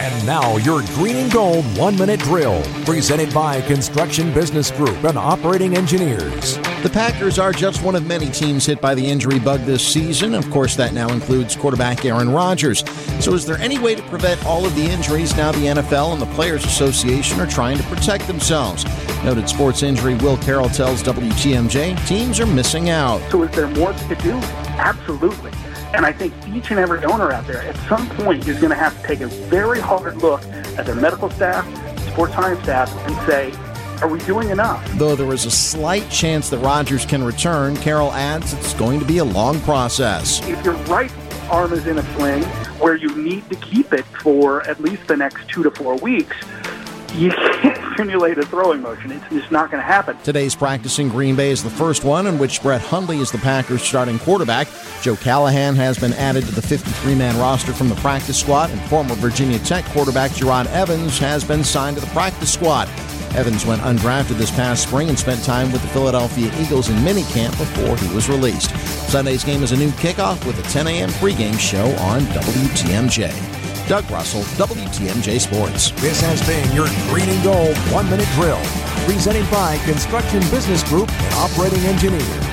And now, your green and gold one minute drill, presented by Construction Business Group and Operating Engineers. The Packers are just one of many teams hit by the injury bug this season. Of course, that now includes quarterback Aaron Rodgers. So, is there any way to prevent all of the injuries now the NFL and the Players Association are trying to protect themselves? Noted sports injury Will Carroll tells WTMJ teams are missing out. So, is there more to do? Absolutely. And I think each and every owner out there at some point is going to have to take a very hard look at their medical staff, sports science staff, and say, are we doing enough? Though there is a slight chance that Rodgers can return, Carroll adds it's going to be a long process. If your right arm is in a sling where you need to keep it for at least the next two to four weeks, you can't simulate a throwing motion. It's just not going to happen. Today's practice in Green Bay is the first one in which Brett Hundley is the Packers' starting quarterback. Joe Callahan has been added to the 53 man roster from the practice squad, and former Virginia Tech quarterback Jerod Evans has been signed to the practice squad. Evans went undrafted this past spring and spent time with the Philadelphia Eagles in minicamp before he was released. Sunday's game is a new kickoff with a 10 a.m. pregame show on WTMJ. Doug Russell, WTMJ Sports. This has been your Green and Gold One Minute Drill, presented by Construction Business Group and Operating Engineers.